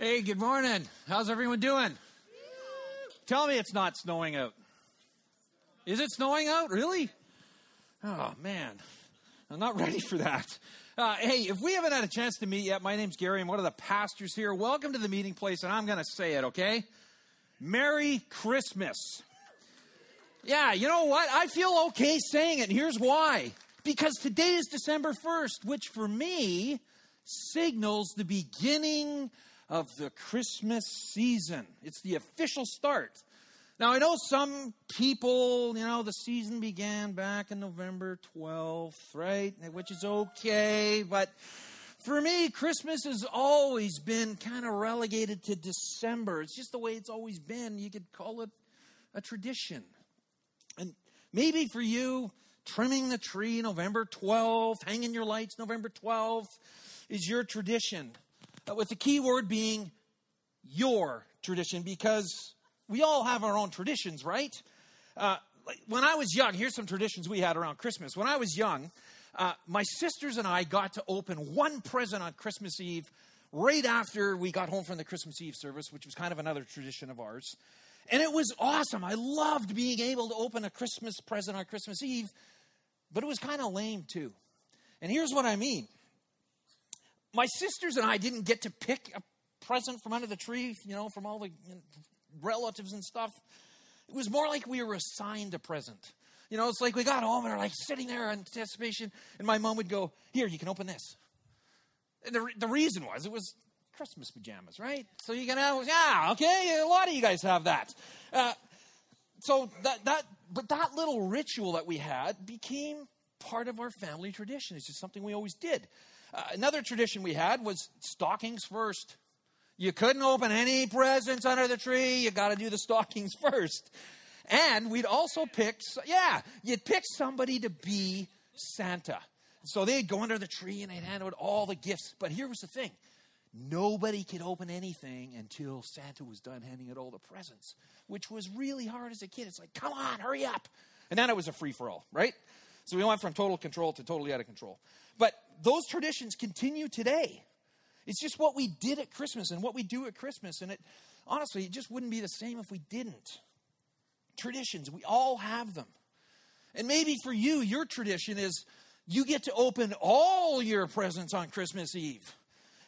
Hey, good morning. How's everyone doing? Tell me it's not snowing out. Is it snowing out? Really? Oh, man. I'm not ready for that. Uh, hey, if we haven't had a chance to meet yet, my name's Gary. I'm one of the pastors here. Welcome to the meeting place, and I'm going to say it, okay? Merry Christmas. Yeah, you know what? I feel okay saying it, and here's why. Because today is December 1st, which for me signals the beginning of the Christmas season. It's the official start. Now, I know some people, you know, the season began back in November 12th, right? Which is okay, but for me, Christmas has always been kind of relegated to December. It's just the way it's always been. You could call it a tradition. And maybe for you, trimming the tree November 12th, hanging your lights November 12th is your tradition. With the key word being your tradition because we all have our own traditions, right? Uh, when I was young, here's some traditions we had around Christmas. When I was young, uh, my sisters and I got to open one present on Christmas Eve right after we got home from the Christmas Eve service, which was kind of another tradition of ours. And it was awesome. I loved being able to open a Christmas present on Christmas Eve, but it was kind of lame too. And here's what I mean my sisters and I didn't get to pick a present from under the tree, you know, from all the relatives and stuff. It was more like we were assigned a present. You know, it's like we got home and are like sitting there in anticipation, and my mom would go, Here, you can open this. And the, the reason was it was Christmas pajamas, right? So you can have, yeah, okay, a lot of you guys have that. Uh, so that, that, but that little ritual that we had became part of our family tradition. It's just something we always did. Uh, another tradition we had was stockings first. You couldn't open any presents under the tree. You got to do the stockings first. And we'd also pick, yeah, you'd pick somebody to be Santa. So they'd go under the tree and they'd hand out all the gifts. But here was the thing nobody could open anything until Santa was done handing out all the presents, which was really hard as a kid. It's like, come on, hurry up. And then it was a free for all, right? So we went from total control to totally out of control. But those traditions continue today. It's just what we did at Christmas and what we do at Christmas. And it honestly, it just wouldn't be the same if we didn't. Traditions, we all have them. And maybe for you, your tradition is you get to open all your presents on Christmas Eve.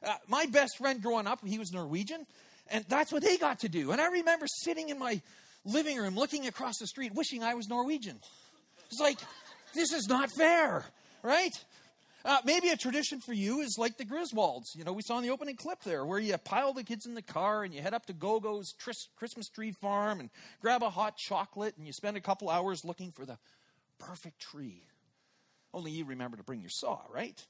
Uh, my best friend growing up, he was Norwegian, and that's what they got to do. And I remember sitting in my living room looking across the street, wishing I was Norwegian. It's like, this is not fair, right? Uh, maybe a tradition for you is like the Griswolds. You know, we saw in the opening clip there where you pile the kids in the car and you head up to Gogo's tris- Christmas tree farm and grab a hot chocolate and you spend a couple hours looking for the perfect tree. Only you remember to bring your saw, right?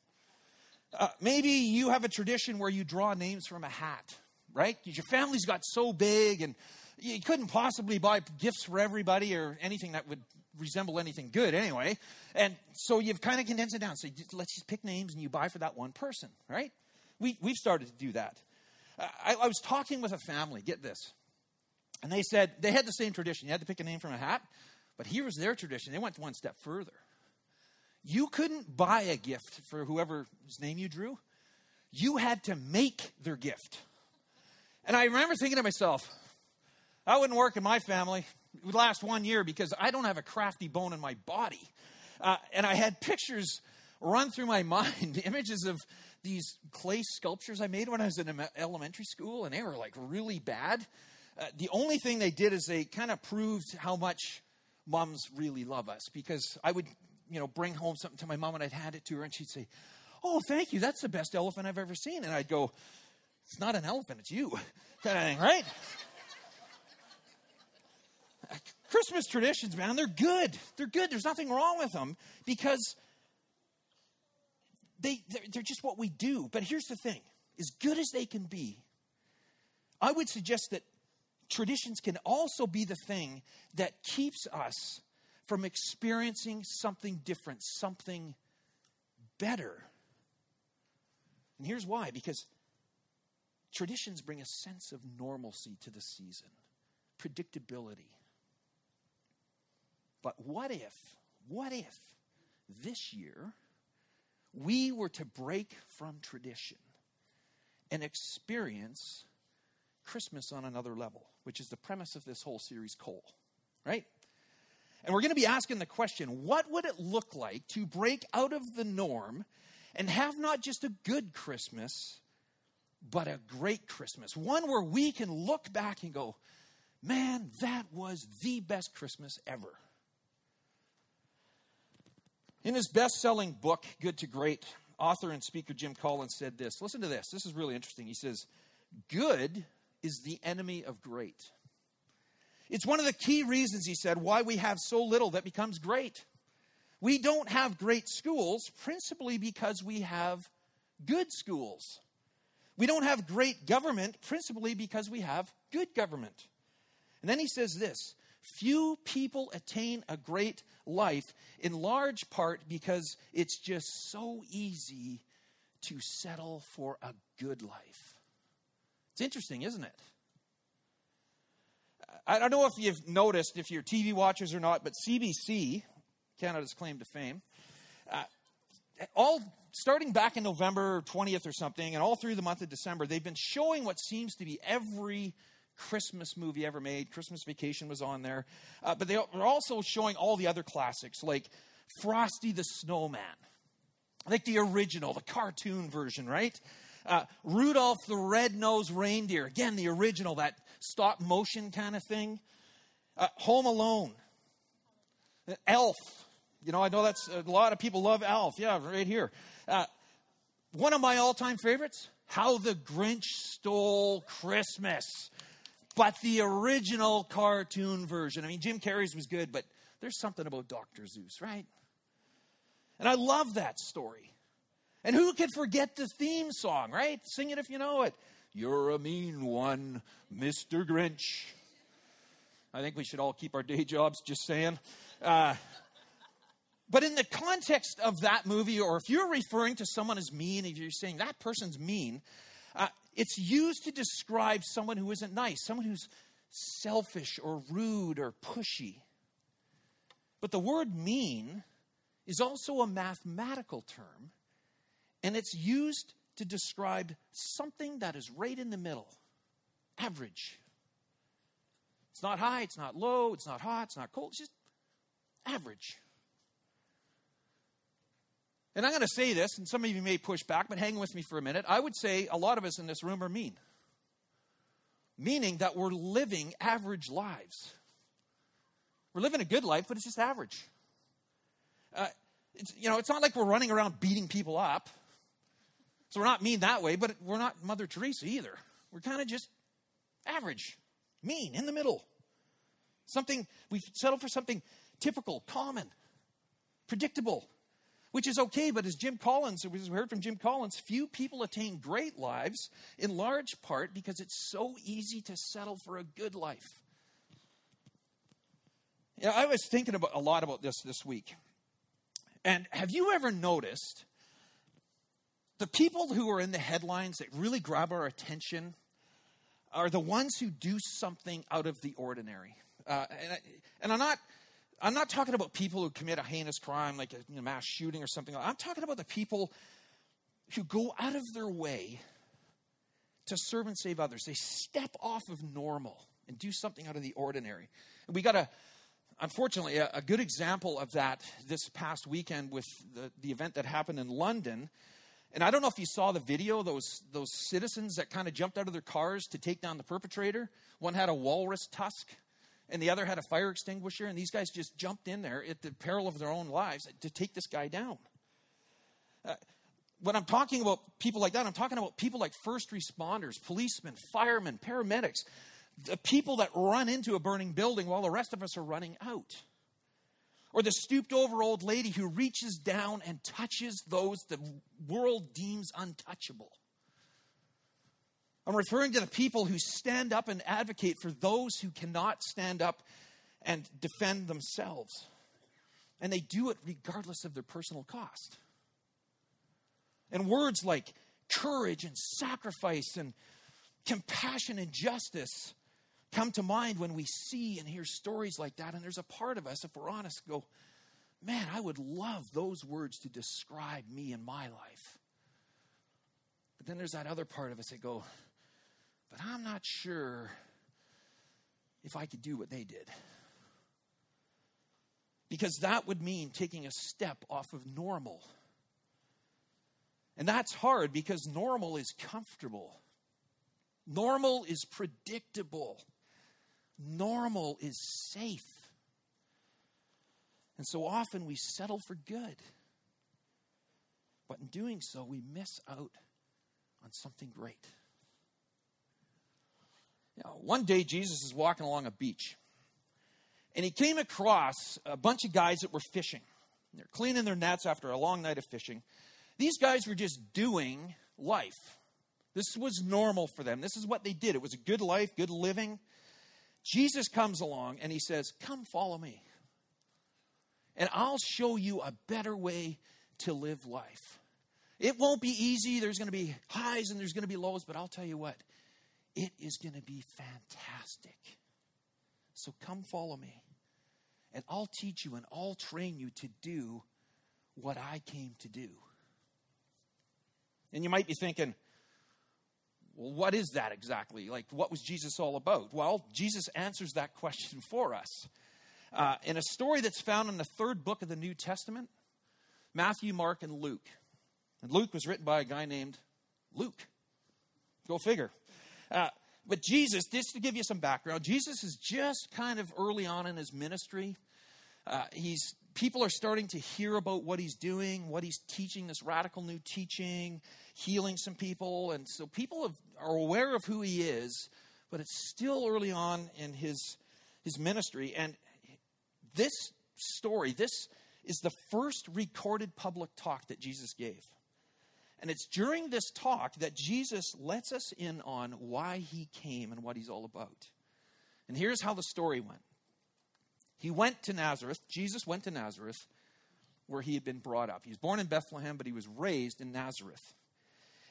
Uh, maybe you have a tradition where you draw names from a hat, right? Your family's got so big and you couldn't possibly buy gifts for everybody or anything that would resemble anything good anyway. And so you've kind of condensed it down. So let's just pick names and you buy for that one person, right? We, we've started to do that. I, I was talking with a family, get this. And they said they had the same tradition. You had to pick a name from a hat, but here was their tradition. They went one step further. You couldn't buy a gift for whoever's name you drew, you had to make their gift. And I remember thinking to myself, that wouldn't work in my family. Would last one year because I don't have a crafty bone in my body. Uh, and I had pictures run through my mind, images of these clay sculptures I made when I was in elementary school, and they were like really bad. Uh, the only thing they did is they kind of proved how much moms really love us because I would, you know, bring home something to my mom and I'd hand it to her and she'd say, Oh, thank you. That's the best elephant I've ever seen. And I'd go, It's not an elephant, it's you, kind of thing, right? Christmas traditions, man, they're good. They're good. There's nothing wrong with them because they, they're just what we do. But here's the thing as good as they can be, I would suggest that traditions can also be the thing that keeps us from experiencing something different, something better. And here's why because traditions bring a sense of normalcy to the season, predictability. But what if, what if this year we were to break from tradition and experience Christmas on another level, which is the premise of this whole series, C.O.A.L., right? And we're going to be asking the question what would it look like to break out of the norm and have not just a good Christmas, but a great Christmas? One where we can look back and go, man, that was the best Christmas ever. In his best selling book, Good to Great, author and speaker Jim Collins said this. Listen to this. This is really interesting. He says, Good is the enemy of great. It's one of the key reasons, he said, why we have so little that becomes great. We don't have great schools principally because we have good schools. We don't have great government principally because we have good government. And then he says this few people attain a great life in large part because it's just so easy to settle for a good life. It's interesting, isn't it? I don't know if you've noticed, if you're TV watchers or not, but CBC, Canada's claim to fame, uh, all starting back in November 20th or something, and all through the month of December, they've been showing what seems to be every Christmas movie ever made. Christmas Vacation was on there. Uh, but they are also showing all the other classics like Frosty the Snowman, like the original, the cartoon version, right? Uh, Rudolph the Red-Nosed Reindeer, again, the original, that stop motion kind of thing. Uh, Home Alone, Elf. You know, I know that's a lot of people love Elf. Yeah, right here. Uh, one of my all time favorites How the Grinch Stole Christmas but the original cartoon version. I mean, Jim Carrey's was good, but there's something about Dr. Seuss, right? And I love that story. And who could forget the theme song, right? Sing it if you know it. You're a mean one, Mr. Grinch. I think we should all keep our day jobs, just saying. Uh, but in the context of that movie, or if you're referring to someone as mean, if you're saying that person's mean, it's used to describe someone who isn't nice, someone who's selfish or rude or pushy. But the word mean is also a mathematical term, and it's used to describe something that is right in the middle average. It's not high, it's not low, it's not hot, it's not cold, it's just average. And I'm going to say this, and some of you may push back, but hang with me for a minute. I would say a lot of us in this room are mean, meaning that we're living average lives. We're living a good life, but it's just average. Uh, it's, you know, it's not like we're running around beating people up. So we're not mean that way, but we're not Mother Teresa either. We're kind of just average, mean, in the middle. Something, we settle for something typical, common, predictable which is okay. But as Jim Collins, as we heard from Jim Collins, few people attain great lives in large part because it's so easy to settle for a good life. Yeah, I was thinking about a lot about this this week. And have you ever noticed the people who are in the headlines that really grab our attention are the ones who do something out of the ordinary? Uh, and, I, and I'm not I'm not talking about people who commit a heinous crime like a you know, mass shooting or something. I'm talking about the people who go out of their way to serve and save others. They step off of normal and do something out of the ordinary. And we got a, unfortunately, a, a good example of that this past weekend with the, the event that happened in London. And I don't know if you saw the video, those, those citizens that kind of jumped out of their cars to take down the perpetrator. One had a walrus tusk and the other had a fire extinguisher, and these guys just jumped in there at the peril of their own lives to take this guy down. Uh, when I'm talking about people like that, I'm talking about people like first responders, policemen, firemen, paramedics, the people that run into a burning building while the rest of us are running out. Or the stooped over old lady who reaches down and touches those the world deems untouchable. I'm referring to the people who stand up and advocate for those who cannot stand up and defend themselves. And they do it regardless of their personal cost. And words like courage and sacrifice and compassion and justice come to mind when we see and hear stories like that. And there's a part of us, if we're honest, go, man, I would love those words to describe me in my life. But then there's that other part of us that go, but I'm not sure if I could do what they did. Because that would mean taking a step off of normal. And that's hard because normal is comfortable. Normal is predictable. Normal is safe. And so often we settle for good. But in doing so, we miss out on something great. Know, one day, Jesus is walking along a beach, and he came across a bunch of guys that were fishing. They're cleaning their nets after a long night of fishing. These guys were just doing life. This was normal for them. This is what they did. It was a good life, good living. Jesus comes along and he says, Come follow me. And I'll show you a better way to live life. It won't be easy. There's going to be highs and there's going to be lows, but I'll tell you what, it is going to be fantastic. So come follow me, and I'll teach you and I'll train you to do what I came to do. And you might be thinking, well, what is that exactly? Like, what was Jesus all about? Well, Jesus answers that question for us. Uh, in a story that's found in the third book of the New Testament Matthew, Mark, and Luke. And Luke was written by a guy named Luke. Go figure. Uh, but Jesus, just to give you some background, Jesus is just kind of early on in his ministry. Uh, he's people are starting to hear about what he's doing, what he's teaching, this radical new teaching, healing some people. And so people have, are aware of who he is, but it's still early on in his, his ministry. And this story, this is the first recorded public talk that Jesus gave. And it's during this talk that Jesus lets us in on why he came and what he's all about. And here's how the story went he went to Nazareth. Jesus went to Nazareth where he had been brought up. He was born in Bethlehem, but he was raised in Nazareth.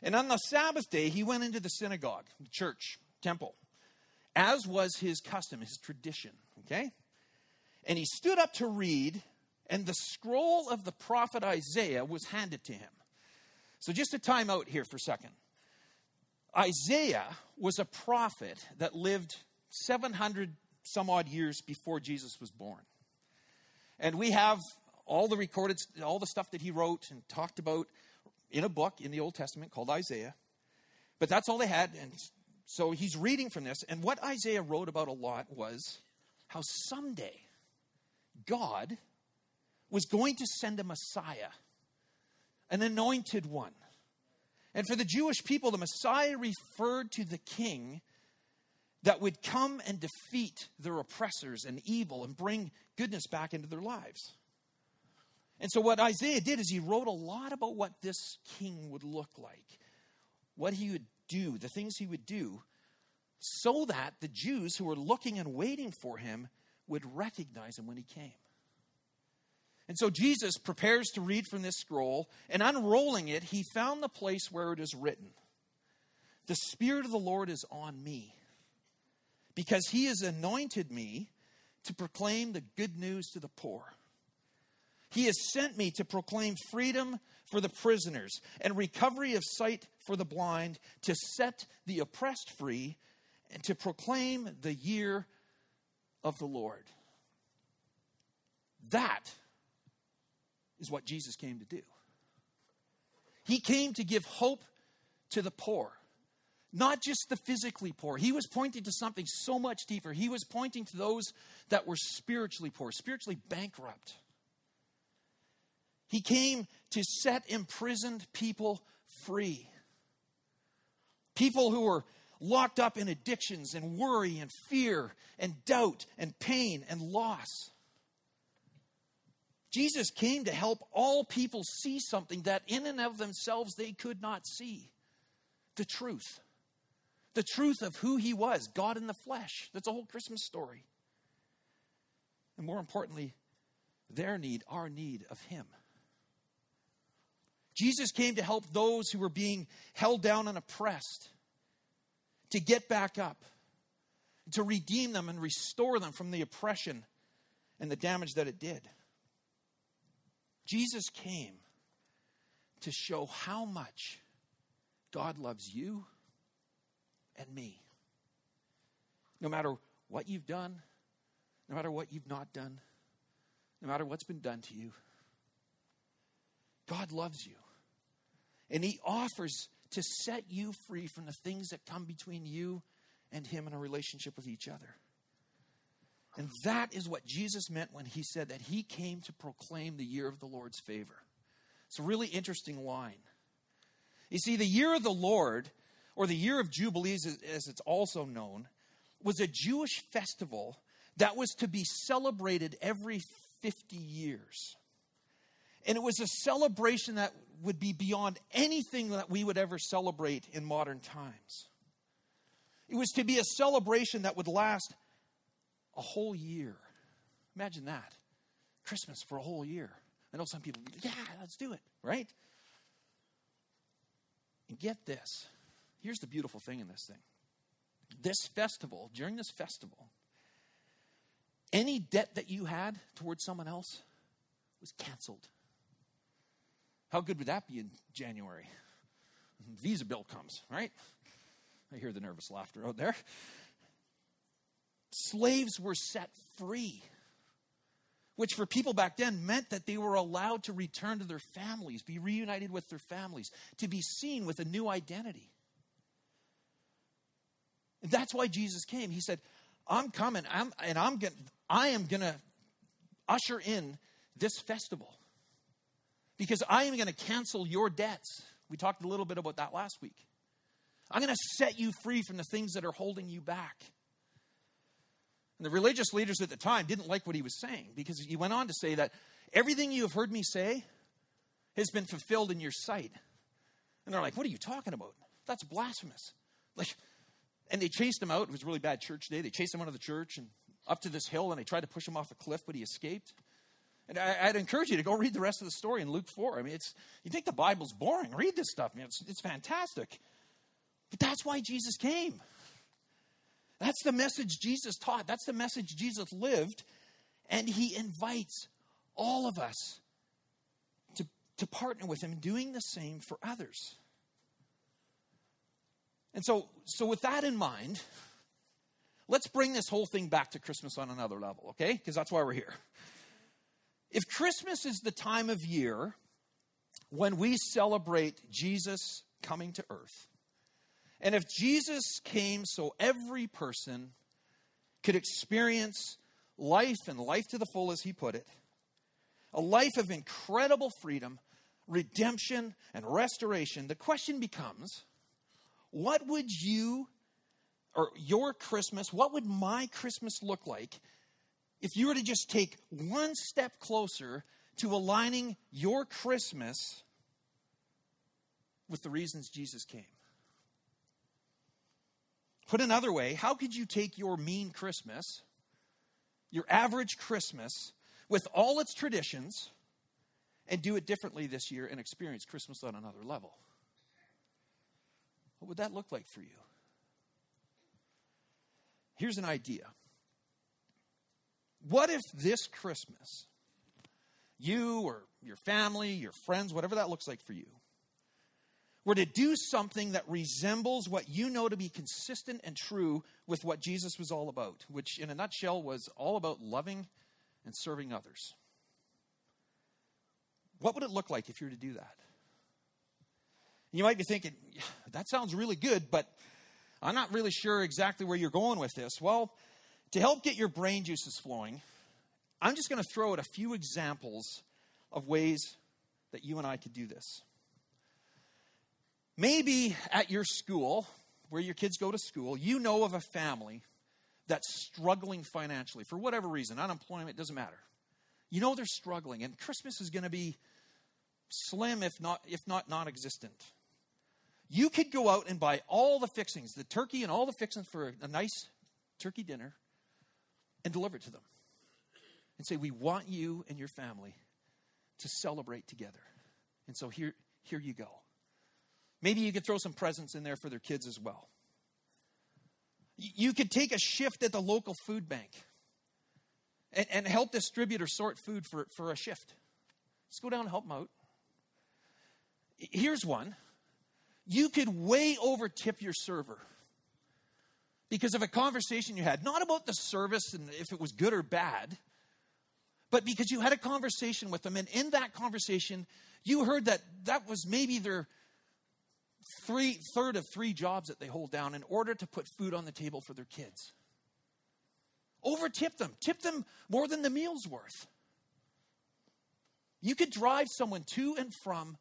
And on the Sabbath day, he went into the synagogue, the church, temple, as was his custom, his tradition. Okay? And he stood up to read, and the scroll of the prophet Isaiah was handed to him. So, just a time out here for a second. Isaiah was a prophet that lived 700 some odd years before Jesus was born. And we have all the recorded, all the stuff that he wrote and talked about in a book in the Old Testament called Isaiah. But that's all they had. And so he's reading from this. And what Isaiah wrote about a lot was how someday God was going to send a Messiah, an anointed one. And for the Jewish people, the Messiah referred to the king that would come and defeat their oppressors and evil and bring goodness back into their lives. And so, what Isaiah did is he wrote a lot about what this king would look like, what he would do, the things he would do, so that the Jews who were looking and waiting for him would recognize him when he came. And so Jesus prepares to read from this scroll, and unrolling it, he found the place where it is written The Spirit of the Lord is on me because he has anointed me to proclaim the good news to the poor. He has sent me to proclaim freedom for the prisoners and recovery of sight for the blind, to set the oppressed free, and to proclaim the year of the Lord. That is what Jesus came to do. He came to give hope to the poor not just the physically poor. He was pointing to something so much deeper. He was pointing to those that were spiritually poor, spiritually bankrupt. He came to set imprisoned people free. People who were locked up in addictions and worry and fear and doubt and pain and loss. Jesus came to help all people see something that in and of themselves they could not see the truth the truth of who he was God in the flesh. That's a whole Christmas story. And more importantly, their need, our need of him. Jesus came to help those who were being held down and oppressed to get back up, to redeem them and restore them from the oppression and the damage that it did. Jesus came to show how much God loves you and me. no matter what you've done, no matter what you've not done, no matter what's been done to you. God loves you. And He offers to set you free from the things that come between you and Him in a relationship with each other. And that is what Jesus meant when He said that He came to proclaim the year of the Lord's favor. It's a really interesting line. You see, the year of the Lord, or the year of Jubilees as it's also known, was a Jewish festival that was to be celebrated every 50 years. And it was a celebration that would be beyond anything that we would ever celebrate in modern times. It was to be a celebration that would last a whole year. Imagine that. Christmas for a whole year. I know some people, yeah, let's do it, right? And get this. Here's the beautiful thing in this thing. This festival, during this festival, any debt that you had towards someone else was canceled. How good would that be in January? Visa bill comes, right? I hear the nervous laughter out there. Slaves were set free, which for people back then meant that they were allowed to return to their families, be reunited with their families, to be seen with a new identity. And that's why Jesus came. He said, I'm coming, I'm, and I'm going I am going to usher in this festival because I am going to cancel your debts. We talked a little bit about that last week. I'm going to set you free from the things that are holding you back. And the religious leaders at the time didn't like what he was saying because he went on to say that everything you have heard me say has been fulfilled in your sight. And they're like, What are you talking about? That's blasphemous. Like, and they chased him out. It was a really bad church day. They chased him out of the church and up to this hill, and they tried to push him off a cliff, but he escaped. And I, would encourage you to go read the rest of the story in Luke 4. I mean, it's, you think the Bible's boring. Read this stuff. I mean, it's, it's fantastic. But that's why Jesus came. That's the message Jesus taught. That's the message Jesus lived. And he invites all of us to, to partner with him, doing the same for others. And so, so with that in mind, let's bring this whole thing back to Christmas on another level, okay? Because that's why we're here. If Christmas is the time of year when we celebrate Jesus coming to earth, and if Jesus came so every person could experience life and life to the full, as he put it, a life of incredible freedom, redemption, and restoration, the question becomes what would you or your Christmas, what would my Christmas look like if you were to just take one step closer to aligning your Christmas with the reasons Jesus came? Put another way, how could you take your mean Christmas, your average Christmas, with all its traditions, and do it differently this year and experience Christmas on another level? What would that look like for you? Here's an idea. What if this Christmas, you or your family, your friends, whatever that looks like for you, were to do something that resembles what you know to be consistent and true with what Jesus was all about, which in a nutshell was all about loving and serving others? What would it look like if you were to do that? You might be thinking, that sounds really good, but I'm not really sure exactly where you're going with this. Well, to help get your brain juices flowing, I'm just going to throw out a few examples of ways that you and I could do this. Maybe at your school, where your kids go to school, you know of a family that's struggling financially for whatever reason, unemployment, doesn't matter. You know they're struggling, and Christmas is going to be slim, if not, if not non existent. You could go out and buy all the fixings, the turkey and all the fixings for a nice turkey dinner, and deliver it to them. And say, We want you and your family to celebrate together. And so here, here you go. Maybe you could throw some presents in there for their kids as well. You could take a shift at the local food bank and, and help distribute or sort food for, for a shift. Just go down and help them out. Here's one you could way over tip your server because of a conversation you had, not about the service and if it was good or bad, but because you had a conversation with them. And in that conversation, you heard that that was maybe their three, third of three jobs that they hold down in order to put food on the table for their kids. Overtip them, tip them more than the meal's worth. You could drive someone to and from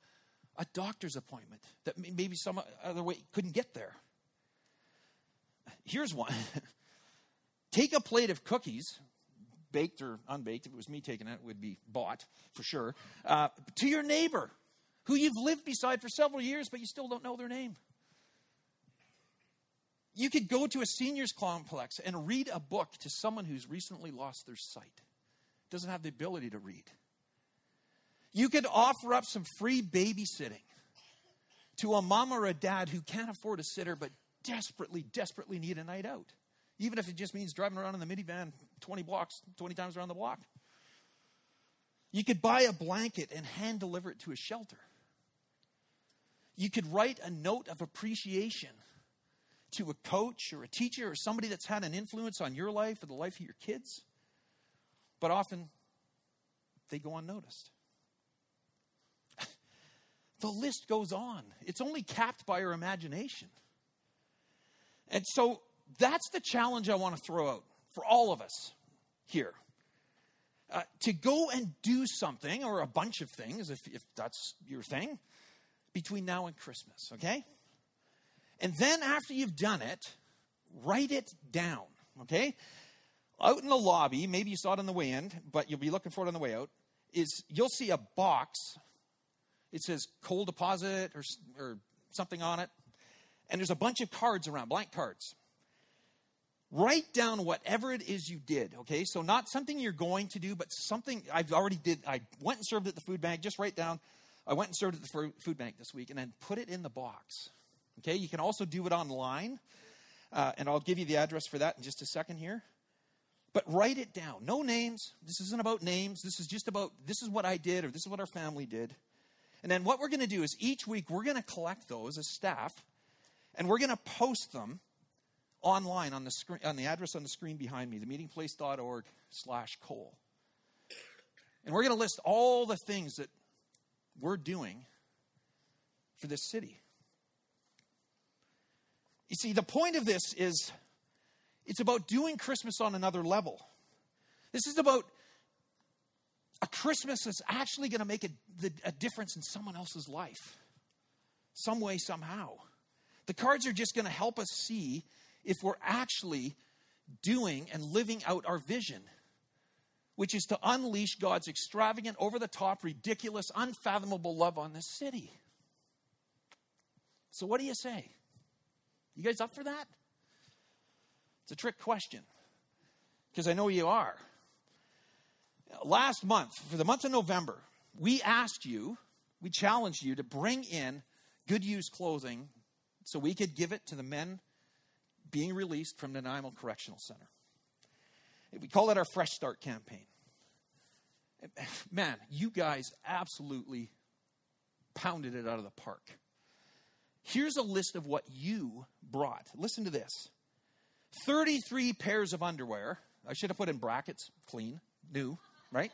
a doctor's appointment that maybe some other way couldn't get there. Here's one take a plate of cookies, baked or unbaked. If it was me taking it, it would be bought for sure, uh, to your neighbor who you've lived beside for several years, but you still don't know their name. You could go to a seniors complex and read a book to someone who's recently lost their sight, doesn't have the ability to read. You could offer up some free babysitting to a mom or a dad who can't afford a sitter but desperately, desperately need a night out, even if it just means driving around in the minivan 20 blocks, 20 times around the block. You could buy a blanket and hand deliver it to a shelter. You could write a note of appreciation to a coach or a teacher or somebody that's had an influence on your life or the life of your kids. But often they go unnoticed. the list goes on. It's only capped by our imagination. And so that's the challenge I want to throw out for all of us here. Uh, to go and do something or a bunch of things, if, if that's your thing, between now and Christmas, okay? And then after you've done it, write it down, okay? Out in the lobby, maybe you saw it on the way in, but you'll be looking for it on the way out, is you'll see a box. It says coal deposit or, or something on it. And there's a bunch of cards around, blank cards. Write down whatever it is you did, okay? So not something you're going to do, but something I've already did. I went and served at the food bank. Just write down, I went and served at the food bank this week, and then put it in the box. Okay, you can also do it online, uh, and I'll give you the address for that in just a second here. But write it down. No names. This isn't about names. This is just about this is what I did or this is what our family did. And then what we're going to do is each week we're going to collect those as staff and we're going to post them online on the screen on the address on the screen behind me, themeetingplace.org slash coal. And we're going to list all the things that we're doing for this city. You see, the point of this is it's about doing Christmas on another level. This is about a Christmas that's actually going to make a, a difference in someone else's life, some way, somehow. The cards are just going to help us see if we're actually doing and living out our vision, which is to unleash God's extravagant, over the top, ridiculous, unfathomable love on this city. So, what do you say? You guys up for that? It's a trick question because I know you are. Last month, for the month of November, we asked you, we challenged you to bring in good use clothing so we could give it to the men being released from Nanaimo Correctional Center. We call it our Fresh Start campaign. Man, you guys absolutely pounded it out of the park. Here's a list of what you brought. Listen to this 33 pairs of underwear. I should have put in brackets clean, new, right?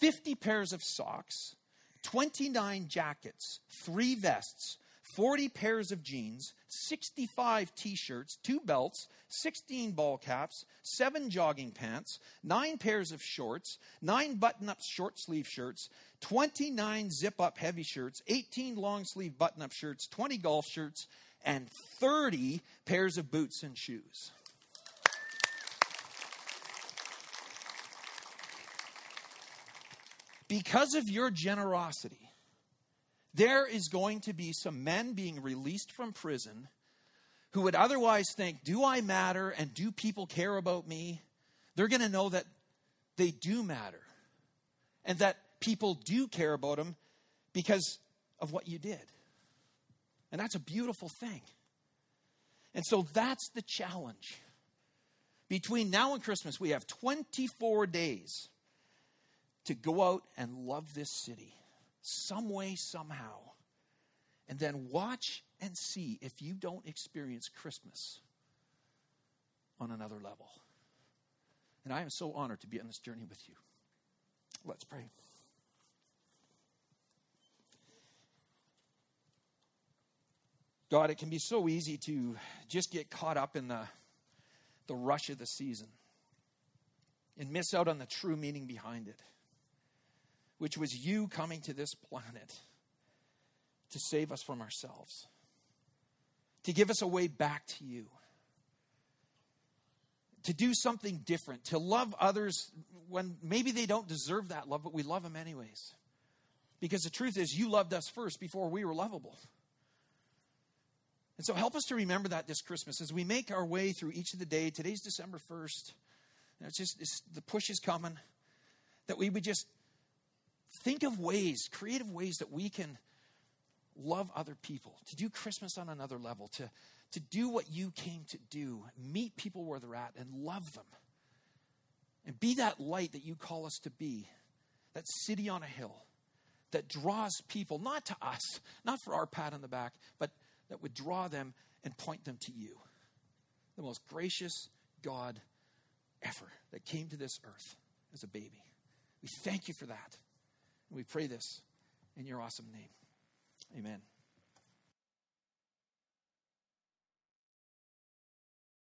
50 pairs of socks, 29 jackets, three vests, 40 pairs of jeans, 65 t shirts, two belts, 16 ball caps, seven jogging pants, nine pairs of shorts, nine button up short sleeve shirts, 29 zip up heavy shirts, 18 long sleeve button up shirts, 20 golf shirts, and 30 pairs of boots and shoes. Because of your generosity, there is going to be some men being released from prison who would otherwise think, Do I matter and do people care about me? They're going to know that they do matter and that people do care about them because of what you did. And that's a beautiful thing. And so that's the challenge. Between now and Christmas, we have 24 days to go out and love this city some way, somehow. And then watch and see if you don't experience Christmas on another level. And I am so honored to be on this journey with you. Let's pray. God, it can be so easy to just get caught up in the, the rush of the season and miss out on the true meaning behind it, which was you coming to this planet to save us from ourselves, to give us a way back to you, to do something different, to love others when maybe they don't deserve that love, but we love them anyways. Because the truth is, you loved us first before we were lovable. And so help us to remember that this Christmas as we make our way through each of the day. Today's December 1st. You know, it's just it's, the push is coming. That we would just think of ways, creative ways that we can love other people, to do Christmas on another level, to, to do what you came to do, meet people where they're at and love them. And be that light that you call us to be, that city on a hill that draws people, not to us, not for our pat on the back, but that would draw them and point them to you. The most gracious God ever that came to this earth as a baby. We thank you for that. We pray this in your awesome name. Amen.